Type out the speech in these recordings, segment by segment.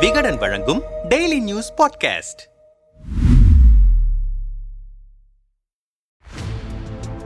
விகடன் வழங்கும் daily news podcast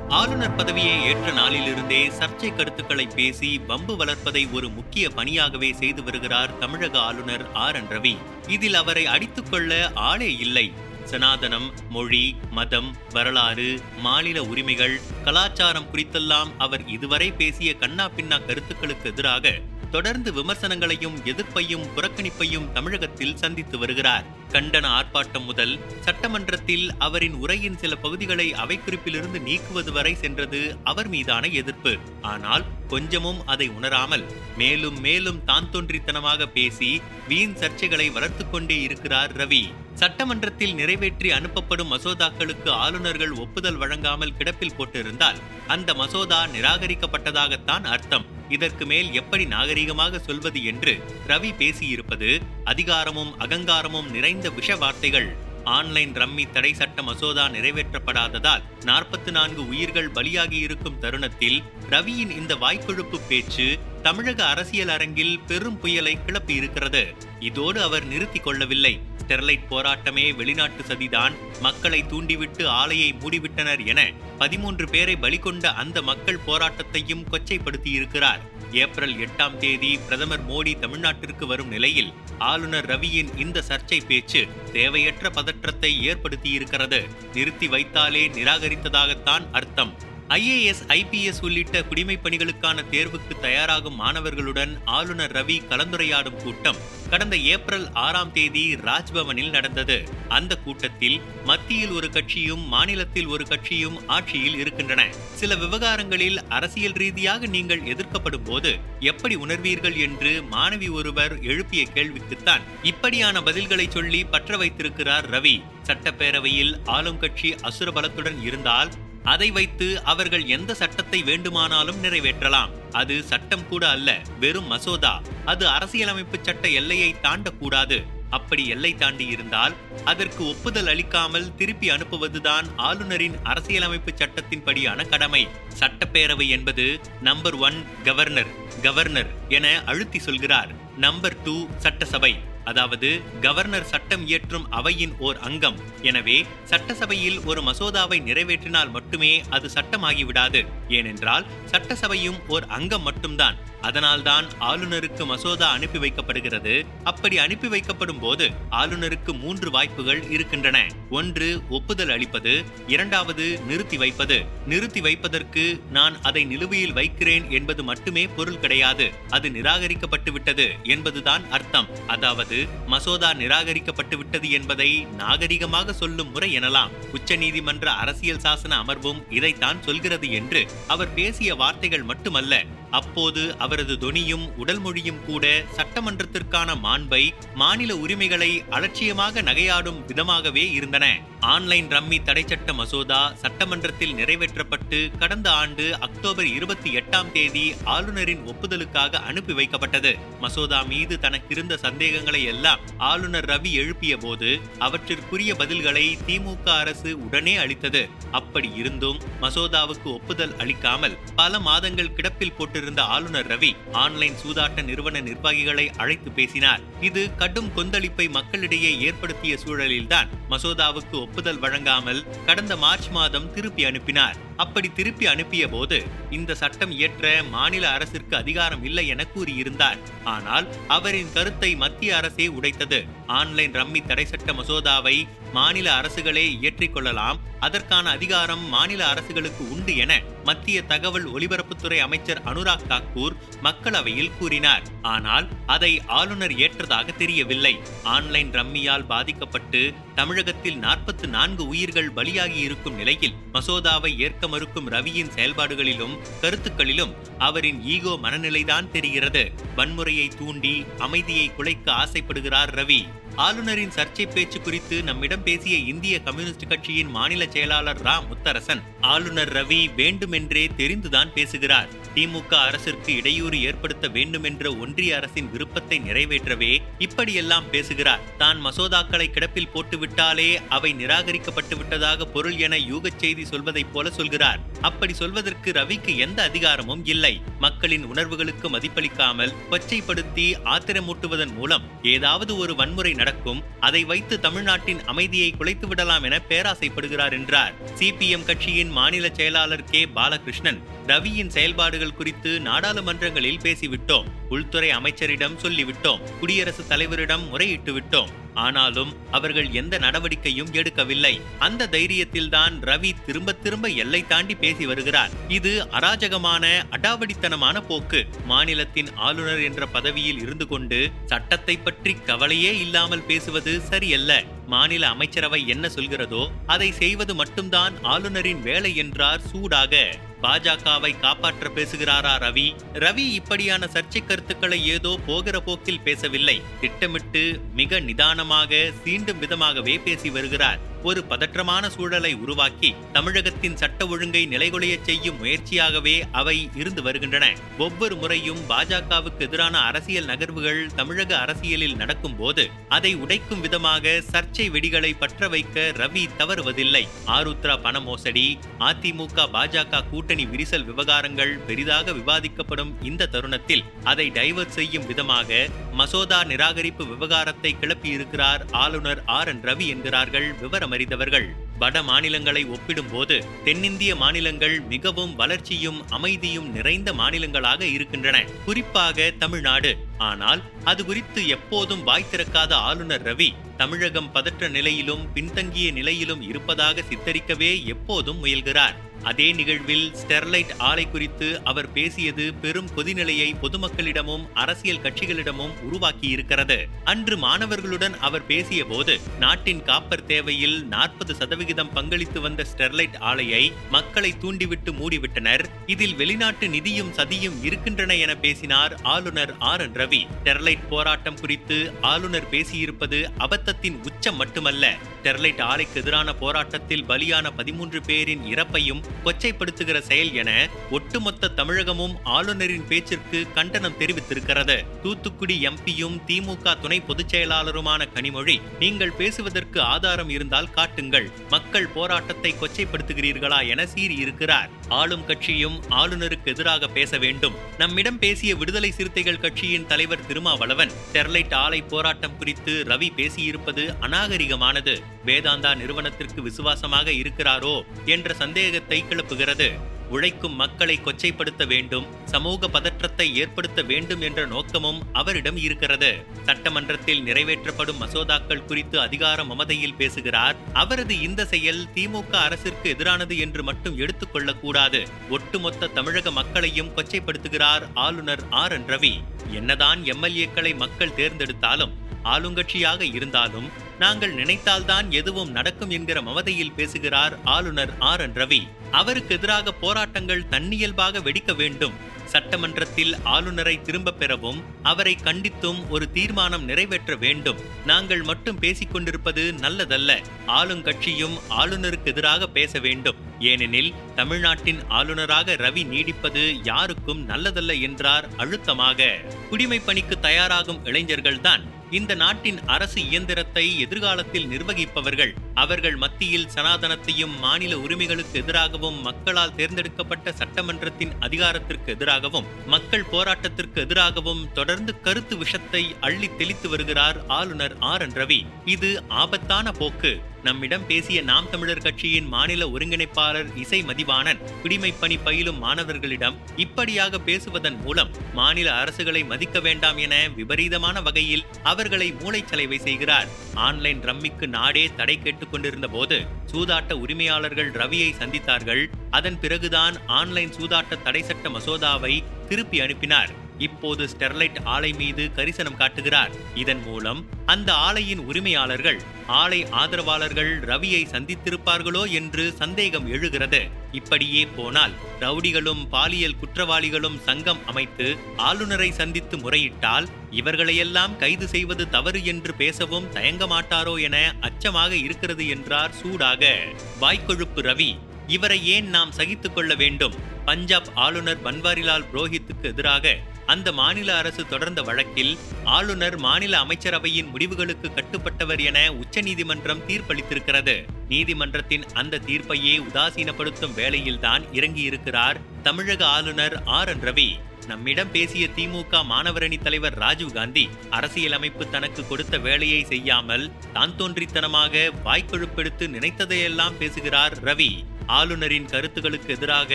ஆளுநர் பதவியை ஏற்ற நாளிலிருந்தே சர்ச்சை கருத்துக்களை பேசி வம்பு வளர்ப்பதை ஒரு முக்கிய பணியாகவே செய்து வருகிறார் தமிழக ஆளுநர் ஆர் என் ரவி. இதில் அவரை அடித்துக்கொள்ள ஆளே இல்லை. சனாதனம் மொழி மதம் வரலாறு மாநில உரிமைகள் கலாச்சாரம் குறித்தெல்லாம் அவர் இதுவரை பேசிய கண்ணா பின்னா கருத்துக்களுக்கு எதிராக தொடர்ந்து விமர்சனங்களையும் எதிர்ப்பையும் புறக்கணிப்பையும் தமிழகத்தில் சந்தித்து வருகிறார். கண்டன ஆர்ப்பாட்டம் முதல் சட்டமன்றத்தில் அவரின் உரையின் சில பகுதிகளை அவைக்குறிப்பிலிருந்து நீக்குவது வரை சென்றது அவர் மீதான எதிர்ப்பு. ஆனால் கொஞ்சமும் அதை உணராமல் மேலும் மேலும் தான் தோன்றித்தனமாக பேசி வீண் சர்ச்சைகளை வளர்த்து கொண்டே இருக்கிறார் ரவி. சட்டமன்றத்தில் நிறைவேற்றி அனுப்பப்படும் மசோதாக்களுக்கு ஆளுநர்கள் ஒப்புதல் வழங்காமல் கிடப்பில் போட்டிருந்தால் அந்த மசோதா நிராகரிக்கப்பட்டதாகத்தான் அர்த்தம். இதற்கு மேல் எப்படி நாகரிகமாக சொல்வது என்று ரவி பேசியிருப்பது அதிகாரமும் அகங்காரமும் நிறைந்த விஷ வார்த்தைகள். ஆன்லைன் ரம்மி தடை சட்ட மசோதா நிறைவேற்றப்படாததால் நாற்பத்தி நான்கு உயிர்கள் பலியாகி இருக்கும் தருணத்தில் ரவியின் இந்த வாய்க்கொழுப்பு பேச்சு தமிழக அரசியல் அரங்கில் பெரும் புயலை கிளப்பி இருக்கிறது இதோடு அவர் நிறுத்தி கொள்ளவில்லை. ஸ்டெர்லைட் போராட்டமே வெளிநாட்டு சதிதான். மக்களை தூண்டிவிட்டு ஆலையை மூடிவிட்டனர் என பதிமூன்று பேரை பலிகொண்ட அந்த மக்கள் போராட்டத்தையும் கொச்சைப்படுத்தியிருக்கிறார். ஏப்ரல் எட்டாம் தேதி பிரதமர் மோடி தமிழ்நாட்டிற்கு வரும் நிலையில் ஆளுநர் ரவியின் இந்த சர்ச்சை பேச்சு தேவையற்ற பதற்றத்தை ஏற்படுத்தியிருக்கிறது. நிறுத்தி வைத்தாலே நிராகரித்ததாகத்தான் அர்த்தம். ஐஏஎஸ் ஐபிஎஸ் உள்ளிட்ட குடிமைப் பணிகளுக்கான தேர்வுக்கு தயாராகும் மாணவர்களுடன் ஆளுநர் ரவி கலந்துரையாடும் கூட்டம் கடந்த ஏப்ரல் ஆறாம் தேதி ராஜ்பவனில் நடந்தது. அந்த கூட்டத்தில் மத்தியில் ஒரு கட்சியும் மாநிலத்தில் ஒரு கட்சியும் ஆட்சியில் இருக்கின்றன. சில விவகாரங்களில் அரசியல் ரீதியாக நீங்கள் எதிர்க்கப்படும் போது எப்படி உணர்வீர்கள் என்று மாணவி ஒருவர் எழுப்பிய கேள்விக்குத்தான் இப்படியான பதில்களை சொல்லி பற்ற வைத்திருக்கிறார் ரவி. சட்டப்பேரவையில் ஆளும் கட்சி அசுர பலத்துடன் இருந்தால் அதை வைத்து அவர்கள் எந்த சட்டத்தை வேண்டுமானாலும் நிறைவேற்றலாம். அது சட்டம் கூட அல்ல வெறும் மசோதா. அது அரசியலமைப்பு சட்ட எல்லையை தாண்டக்கூடாது. அப்படி எல்லை தாண்டி இருந்தால் அதற்கு ஒப்புதல் அளிக்காமல் திருப்பி அனுப்புவதுதான் ஆளுநரின் அரசியலமைப்பு சட்டத்தின்படியான கடமை. சட்டப்பேரவை என்பது நம்பர் ஒன் கவர்னர் கவர்னர் என அழுத்தி சொல்கிறார். நம்பர் டூ சட்டசபை. அதாவது கவர்னர் சட்டம் இயற்றும் அவையின் ஓர் அங்கம். எனவே சட்டசபையில் ஒரு மசோதாவை நிறைவேற்றினால் மட்டுமே அது சட்டமாகிவிடாது. ஏனென்றால் சட்டசபையும் ஓர் அங்கம் மட்டும்தான். அதனால்தான் ஆளுநருக்கு மசோதா அனுப்பி வைக்கப்படுகிறது. அப்படி அனுப்பி வைக்கப்படும் போது ஆளுநருக்கு மூன்று வாய்ப்புகள் இருக்கின்றன. ஒன்று ஒப்புதல் அளிப்பது. இரண்டாவது நிறுத்தி வைப்பது. நிறுத்தி வைப்பதற்கு நான் அதை நிலுவையில் வைக்கிறேன் என்பது மட்டுமே பொருள் கிடையாது. அது நிராகரிக்கப்பட்டு விட்டது என்பதுதான் அர்த்தம். அதாவது மசோதா நிராகரிக்கப்பட்டு விட்டது என்பதை நாகரிகமாக சொல்லும் முறை எனலாம். உச்சநீதிமன்ற அரசியல் சாசன அமர்வும் இதைத்தான் சொல்கிறது என்று அவர் பேசிய வார்த்தைகள் மட்டுமல்ல. அப்போது அவரது தொனியும் உடல் மொழியும் கூட சட்டமன்றத்திற்கான மாண்பை மாநில உரிமைகளை அலட்சியமாக நகையாடும் விதமாகவே இருந்தன. ஆன்லைன் ரம்மி தடை சட்ட மசோதா சட்டமன்றத்தில் நிறைவேற்றப்பட்டு கடந்த ஆண்டு அக்டோபர் இருபத்தி எட்டாம் தேதி ஆளுநரின் ஒப்புதலுக்காக அனுப்பி வைக்கப்பட்டது. மசோதா மீது தனக்கிருந்த சந்தேகங்களை எல்லாம் ஆளுநர் ரவி எழுப்பிய போது அவற்றிற்குரிய பதில்களை திமுக அரசு உடனே அளித்தது. அப்படி இருந்தும் மசோதாவுக்கு ஒப்புதல் அளிக்காமல் பல மாதங்கள் கிடப்பில் போட்டு போட்டிருந்த ஆளுநர் ரவி ஆன்லைன் சூதாட்ட நிறுவன நிர்வாகிகளை அழைத்து பேசினார். இது கடும் கொந்தளிப்பை மக்களிடையே ஏற்படுத்திய சூழலில்தான் மசோதாவுக்கு ஒப்புதல் வழங்காமல் கடந்த மார்ச் மாதம் திருப்பி அனுப்பினார். அப்படி திருப்பி அனுப்பிய போது இந்த சட்டம் இயற்ற மாநில அரசிற்கு அதிகாரம் இல்லை என கூறியிருந்தார். ஆனால் அவரின் கருத்தை மத்திய அரசே உடைத்தது. ஆன்லைன் ரம்மி தடை சட்ட மசோதாவை மாநில அரசுகளே இயற்றிக் கொள்ளலாம். அதற்கான அதிகாரம் மாநில அரசுகளுக்கு உண்டு என மத்திய தகவல் ஒலிபரப்புத்துறை அமைச்சர் அனுராக் தாக்கூர் மக்களவையில் கூறினார். ஆனால் அதை ஆளுநர் ஏற்றதாக தெரியவில்லை. ஆன்லைன் ரம்மியால் பாதிக்கப்பட்டு தமிழகத்தில் நாற்பத்தி நான்கு உயிர்கள் பலியாகி இருக்கும் நிலையில் மசோதாவை ஏற்க மறுக்கும் ரவியின் செயல்பாடுகளிலும் கருத்துக்களிலும் அவரின் ஈகோ மனநிலைதான் தெரிகிறது. வன்முறையை தூண்டி அமைதியை குலைக்க ஆசைப்படுகிறார் ரவி. ஆளுநரின் சர்ச்சை பேச்சு குறித்து நம்மிடம் பேசிய இந்திய கம்யூனிஸ்ட் கட்சியின் மாநில செயலாளர் ரா முத்தரசன் ஆளுநர் ரவி வேண்டுமென்றே தெரிந்துதான் பேசுகிறார். திமுக அரசிற்கு இடையூறு ஏற்படுத்த வேண்டுமென்ற ஒன்றிய அரசின் விருப்பத்தை நிறைவேற்றவே இப்படியெல்லாம் பேசுகிறார். தான் மசோதாக்களை கிடப்பில் போட்டுவிட்டாலே அவை நிராகரிக்கப்பட்டு விட்டதாக பொருள் என யூகச் செய்தி சொல்வதைப் போல சொல்கிறார். அப்படி சொல்வதற்கு ரவிக்கு எந்த அதிகாரமும் இல்லை. மக்களின் உணர்வுகளுக்கு மதிப்பளிக்காமல் கொச்சைப்படுத்தி ஆத்திரமூட்டுவதன் மூலம் ஏதாவது ஒரு வன்முறை நடக்கும் அதை வைத்து தமிழ்நாட்டின் அமைதியை குலைத்து விடலாம் என பேராசைப்படுகிறார் என்றார். சிபிஎம் கட்சியின் மாநில செயலாளர் கே. பாலகிருஷ்ணன் ரவியின் செயல்பாடுகள் குறித்து நாடாளுமன்றங்களில் பேசிவிட்டோம். உள்துறை அமைச்சரிடம் சொல்லிவிட்டோம். குடியரசுத் தலைவரிடம் முறையிட்டு விட்டோம் ஆனாலும் அவர்கள் எந்த நடவடிக்கையும் எடுக்கவில்லை. அந்த தைரியத்தில்தான் ரவி திரும்ப திரும்ப எல்லை தாண்டி பேசி வருகிறார். இது அராஜகமான அடாவடித்தனமான போக்கு. மாநிலத்தின் ஆளுநர் என்ற பதவியில் இருந்து கொண்டு சட்டத்தை பற்றி கவலையே இல்லாமல் பேசுவது சரியல்ல. மாநில அமைச்சரவை என்ன சொல்கிறதோ அதை செய்வது மட்டும்தான் ஆளுநரின் வேலை என்றார் சூடாக. பாஜகவை காப்பாற்ற பேசுகிறாரா ரவி? ரவி இப்படியான சர்ச்சை கருத்துக்களை ஏதோ போகிற போக்கில் பேசவில்லை. திட்டமிட்டு மிக நிதானமாக சீண்டும் விதமாகவே பேசி வருகிறார். ஒரு பதற்றமான சூழலை உருவாக்கி தமிழகத்தின் சட்ட ஒழுங்கை நிலைகுலைய செய்யும் முயற்சியாகவே அவை இருந்து வருகின்றன. ஒவ்வொரு முறையும் பாஜகவுக்கு எதிரான அரசியல் நகர்வுகள் தமிழக அரசியலில் நடக்கும் போது அதை உடைக்கும் விதமாக சர்ச்சை வெடிகளை பற்ற வைக்க ரவி தவறுவதில்லை. ஆருத்ரா பண மோசடி அதிமுக பாஜக கூட்டணி விரிசல் விவகாரங்கள் பெரிதாக விவாதிக்கப்படும் இந்த தருணத்தில் அதை டைவர்ட் செய்யும் விதமாக மசோதா நிராகரிப்பு விவகாரத்தை கிளப்பியிருக்கிறார் ஆளுநர் ஆர் என் ரவி என்கிறார்கள் விவரம் அறிந்தவர்கள் வட மாநிலங்களை ஒப்பிடும்போது தென்னிந்திய மாநிலங்கள் மிகவும் வளர்ச்சியும் அமைதியும் நிறைந்த மாநிலங்களாக இருக்கின்றன. குறிப்பாக தமிழ்நாடு. ஆனால் அது குறித்து எப்போதும் வாய் திறக்காத ஆளுநர் ரவி தமிழகம் பதற்ற நிலையிலும் பின்தங்கிய நிலையிலும் இருப்பதாக சித்தரிக்கவே எப்போதும் முயல்கிறார். அதே நிகழ்வில் ஸ்டெர்லைட் ஆலை குறித்து அவர் பேசியது பெரும் கொதிநிலையை பொதுமக்களிடமும் அரசியல் கட்சிகளிடமும் உருவாக்கி இருக்கிறது அன்று மாணவர்களுடன் அவர் பேசிய போது நாட்டின் காப்பர் தேவையில் நாற்பது சதவிகிதம் பங்களித்து வந்த ஸ்டெர்லைட் ஆலையை மக்களை தூண்டிவிட்டு மூடிவிட்டனர். இதில் வெளிநாட்டு நிதியும் சதியும் இருக்கின்றன என பேசினார் ஆளுநர் ஆர் என் ரவி. ஸ்டெர்லைட் போராட்டம் குறித்து ஆளுநர் பேசியிருப்பது அபத்தத்தின் உச்சம் மட்டுமல்ல. ஸ்டெர்லைட் ஆலைக்கு எதிரான போராட்டத்தில் பலியான பதிமூன்று பேரின் இறப்பையும் கொச்சைப்படுத்துகிற செயல் என ஒட்டுமொத்த தமிழகமும் ஆளுநரின் பேச்சிற்கு கண்டனம் தெரிவித்திருக்கிறது. தூத்துக்குடி எம்பியும் திமுக துணை பொதுச் செயலாளருமான கனிமொழி நீங்கள் பேசுவதற்கு ஆதாரம் இருந்தால் காட்டுங்கள். மக்கள் போராட்டத்தை கொச்சைப்படுத்துகிறீர்களா என சீறியிருக்கிறார். ஆளும் கட்சியும் ஆளுநருக்கு எதிராக பேச வேண்டும். நம்மிடம் பேசிய விடுதலை சிறுத்தைகள் கட்சியின் தலைவர் திருமாவளவன் ஸ்டெர்லைட் ஆலை போராட்டம் குறித்து ரவி பேசியிருப்பது அநாகரிகமானது. வேதாந்தா நிறுவனத்திற்கு விசுவாசமாக இருக்கிறாரோ என்ற சந்தேகத்தை கிளப்புகிறது உழைக்கும் மக்களை கொச்சைப்படுத்த வேண்டும் சமூக பதற்றத்தை ஏற்படுத்த வேண்டும் என்ற நோக்கமும் அவரிடம் இருக்கிறது. சட்டமன்றத்தில் நிறைவேற்றப்படும் மசோதாக்கள் குறித்து அதிகார மமதையில் பேசுகிறார். அவரது இந்த செயல் திமுக அரசிற்கு எதிரானது என்று மட்டும் எடுத்துக்கொள்ளக் கூடாது ஒட்டுமொத்த தமிழக மக்களையும் கொச்சைப்படுத்துகிறார் ஆளுநர் ஆர். என். ரவி. என்னதான் எம்எல்ஏக்களை மக்கள் தேர்ந்தெடுத்தாலும் ஆளுங்கட்சியாக இருந்தாலும் நாங்கள் நினைத்தால்தான் எதுவும் நடக்கும் என்கிற மமதையில் பேசுகிறார் ஆளுநர் ஆர் என் ரவி. அவருக்கு எதிராக போராட்டங்கள் தன்னியல்பாக வெடிக்க வேண்டும். சட்டமன்றத்தில் ஆளுநரை திரும்ப பெறவும் அவரை கண்டித்தும் ஒரு தீர்மானம் நிறைவேற்ற வேண்டும். நாங்கள் மட்டும் பேசிக் கொண்டிருப்பது நல்லதல்ல. ஆளுங்கட்சியும் ஆளுநருக்கு எதிராக பேச வேண்டும். ஏனெனில் தமிழ்நாட்டின் ஆளுநராக ரவி நீடிப்பது யாருக்கும் நல்லதல்ல என்றார் அழுத்தமாக. குடிமை பணிக்கு தயாராகும் இளைஞர்கள்தான் இந்த நாட்டின் அரசு இயந்திரத்தை எதிர்காலத்தில் நிர்வகிப்பவர்கள். அவர்கள் மத்தியில் சனாதனத்தையும் மாநில உரிமைகளுக்கு எதிராகவும் மக்களால் தேர்ந்தெடுக்கப்பட்ட சட்டமன்றத்தின் அதிகாரத்திற்கு எதிராகவும் மக்கள் போராட்டத்திற்கு எதிராகவும் தொடர்ந்து கருத்து விஷத்தை அள்ளி தெளித்து வருகிறார் ஆளுநர் ஆர். என். ரவி. இது ஆபத்தான போக்கு. நம்மிடம் பேசிய நாம் தமிழர் கட்சியின் மாநில ஒருங்கிணைப்பாளர் இசை மதிவாணன் குடிமை பணி பயிலும் மாணவர்களிடம் இப்படியாக பேசுவதன் மூலம் மாநில அரசுகளை மதிக்க வேண்டாம் என விபரீதமான வகையில் அவர் அவர்களை மூளைச்சலைவை செய்கிறார். ஆன்லைன் ரம்மிக்கு நாடே தடை கேட்டுக் கொண்டிருந்த போது சூதாட்ட உரிமையாளர்கள் ரவியை சந்தித்தார்கள். அதன் பிறகுதான் ஆன்லைன் சூதாட்ட தடை சட்ட மசோதாவை திருப்பி அனுப்பினார். இப்போது ஸ்டெர்லைட் ஆலை மீது கரிசனம் காட்டுகிறார். இதன் மூலம் அந்த ஆலையின் உரிமையாளர்கள் ஆலை ஆதரவாளர்கள் ரவியை சந்தித்திருப்பார்களோ என்று சந்தேகம் எழுகிறது. இப்படியே போனால் ரவுடிகளும் பாலியல் குற்றவாளிகளும் சங்கம் அமைத்து ஆளுநரை சந்தித்து முறையிட்டால் இவர்களையெல்லாம் கைது செய்வது தவறு என்று பேசவும் தயங்க மாட்டாரோ என அச்சமாக இருக்கிறது என்றார் சூடாக. வாய்க்கொழுப்பு ரவி இவரை ஏன் நாம் சகித்துக்கொள்ள வேண்டும்? பஞ்சாப் ஆளுநர் பன்வாரிலால் புரோஹித்துக்கு எதிராக அந்த மாநில அரசு தொடர்ந்த வழக்கில் ஆளுநர் மாநில அமைச்சரவையின் முடிவுகளுக்கு கட்டுப்பட்டவர் என உச்சநீதிமன்றம் தீர்ப்பளித்திருக்கிறது. நீதிமன்றத்தின் அந்த தீர்ப்பையே உதாசீனப்படுத்தும் வேளையில்தான் இறங்கியிருக்கிறார் தமிழக ஆளுநர் ஆர். என். ரவி. நம்மிடம் பேசிய திமுக மாணவரணி தலைவர் ராஜீவ் காந்தி அரசியலமைப்பு தனக்கு கொடுத்த வேலையை செய்யாமல் தான் தோன்றித்தனமாக வாய்க்கொழுப்பெடுத்து நினைத்ததையெல்லாம் பேசுகிறார் ரவி. ஆளுநரின் கருத்துகளுக்கு எதிராக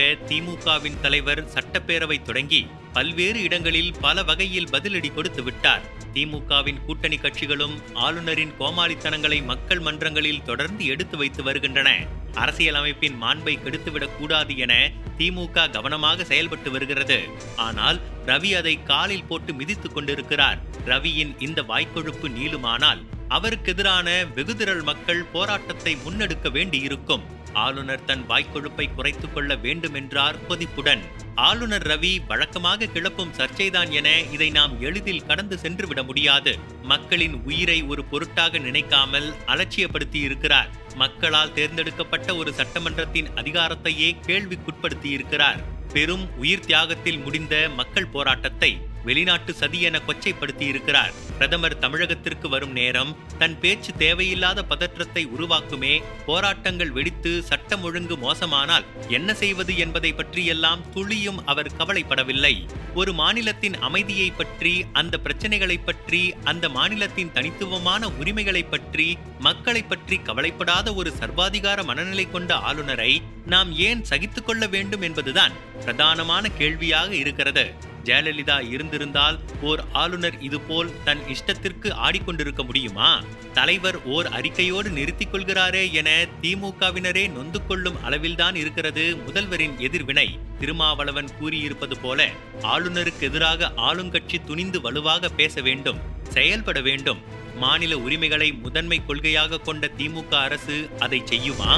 திமுகவின் தலைவர் சட்டப்பேரவை தொடங்கி பல்வேறு இடங்களில் பல வகையில் பதிலடி கொடுத்து விட்டார். திமுகவின் கூட்டணி கட்சிகளும் ஆளுநரின் கோமாளித்தனங்களை மக்கள் மன்றங்களில் தொடர்ந்து எடுத்து வைத்து வருகின்றன. அரசியலமைப்பின் மாண்பை கெடுத்துவிடக் கூடாது என திமுக கவனமாக செயல்பட்டு வருகிறது. ஆனால் ரவி அதை காலில் போட்டு மிதித்துக் கொண்டிருக்கிறார். ரவியின் இந்த வாய்க்கொழுப்பு நீளுமானால் அவருக்கு எதிரான வெகுதிரள் மக்கள் போராட்டத்தை முன்னெடுக்க வேண்டியிருக்கும். ஆளுநர் தன் வாய்க்கொழுப்பை குறைத்துக் கொள்ள வேண்டும் என்றார் கொதிப்புடன். ஆளுநர் ரவி வழக்கமாக கிளப்பும் சர்ச்சைதான் என இதை நாம் எளிதில் கடந்து சென்று விட முடியாது. மக்களின் உயிரை ஒரு பொருட்டாக நினைக்காமல் அலட்சியப்படுத்தி இருக்கிறார் மக்களால் தேர்ந்தெடுக்கப்பட்ட ஒரு சட்டமன்றத்தின் அதிகாரத்தையே கேள்விக்குட்படுத்தி இருக்கிறார் பெரும் உயிர் தியாகத்தில் முடிந்த மக்கள் போராட்டத்தை வெளிநாட்டு சதி என கொச்சைப்படுத்தி இருக்கிறார் பிரதமர் தமிழகத்திற்கு வரும் நேரம் தன் பேச்சு தேவையில்லாத பதற்றத்தை உருவாக்குமே போராட்டங்கள் வெடித்து சட்டம் ஒழுங்கு மோசமானால் என்ன செய்வது என்பதை பற்றியெல்லாம் துளியும் அவர் கவலைப்படவில்லை. ஒரு மாநிலத்தின் அமைதியை பற்றி அந்த பிரச்சனைகளை பற்றி அந்த மாநிலத்தின் தனித்துவமான உரிமைகளை பற்றி மக்களை பற்றி கவலைப்படாத ஒரு சர்வாதிகார மனநிலை கொண்ட ஆளுநரை நாம் ஏன் சகித்துக்கொள்ள வேண்டும் என்பதுதான் பிரதானமான கேள்வியாக இருக்கிறது. ஜெயலலிதா இருந்திருந்தால் ஓர் ஆளுநர் இதுபோல் தன் இஷ்டத்திற்கு ஆடிக்கொண்டிருக்க முடியுமா? தலைவர் ஓர் அறிக்கையோடு நிறுத்திக் கொள்கிறாரே என திமுகவினரே நொந்து கொள்ளும் அளவில்தான் இருக்கிறது முதல்வரின் எதிர்வினை. திருமாவளவன் கூறியிருப்பது போல ஆளுநருக்கு எதிராக ஆளுங்கட்சி துணிந்து வலுவாக பேச வேண்டும் செயல்பட வேண்டும். மாநில உரிமைகளை முதன்மை கொள்கையாக கொண்ட திமுக அரசு அதை செய்யுமா?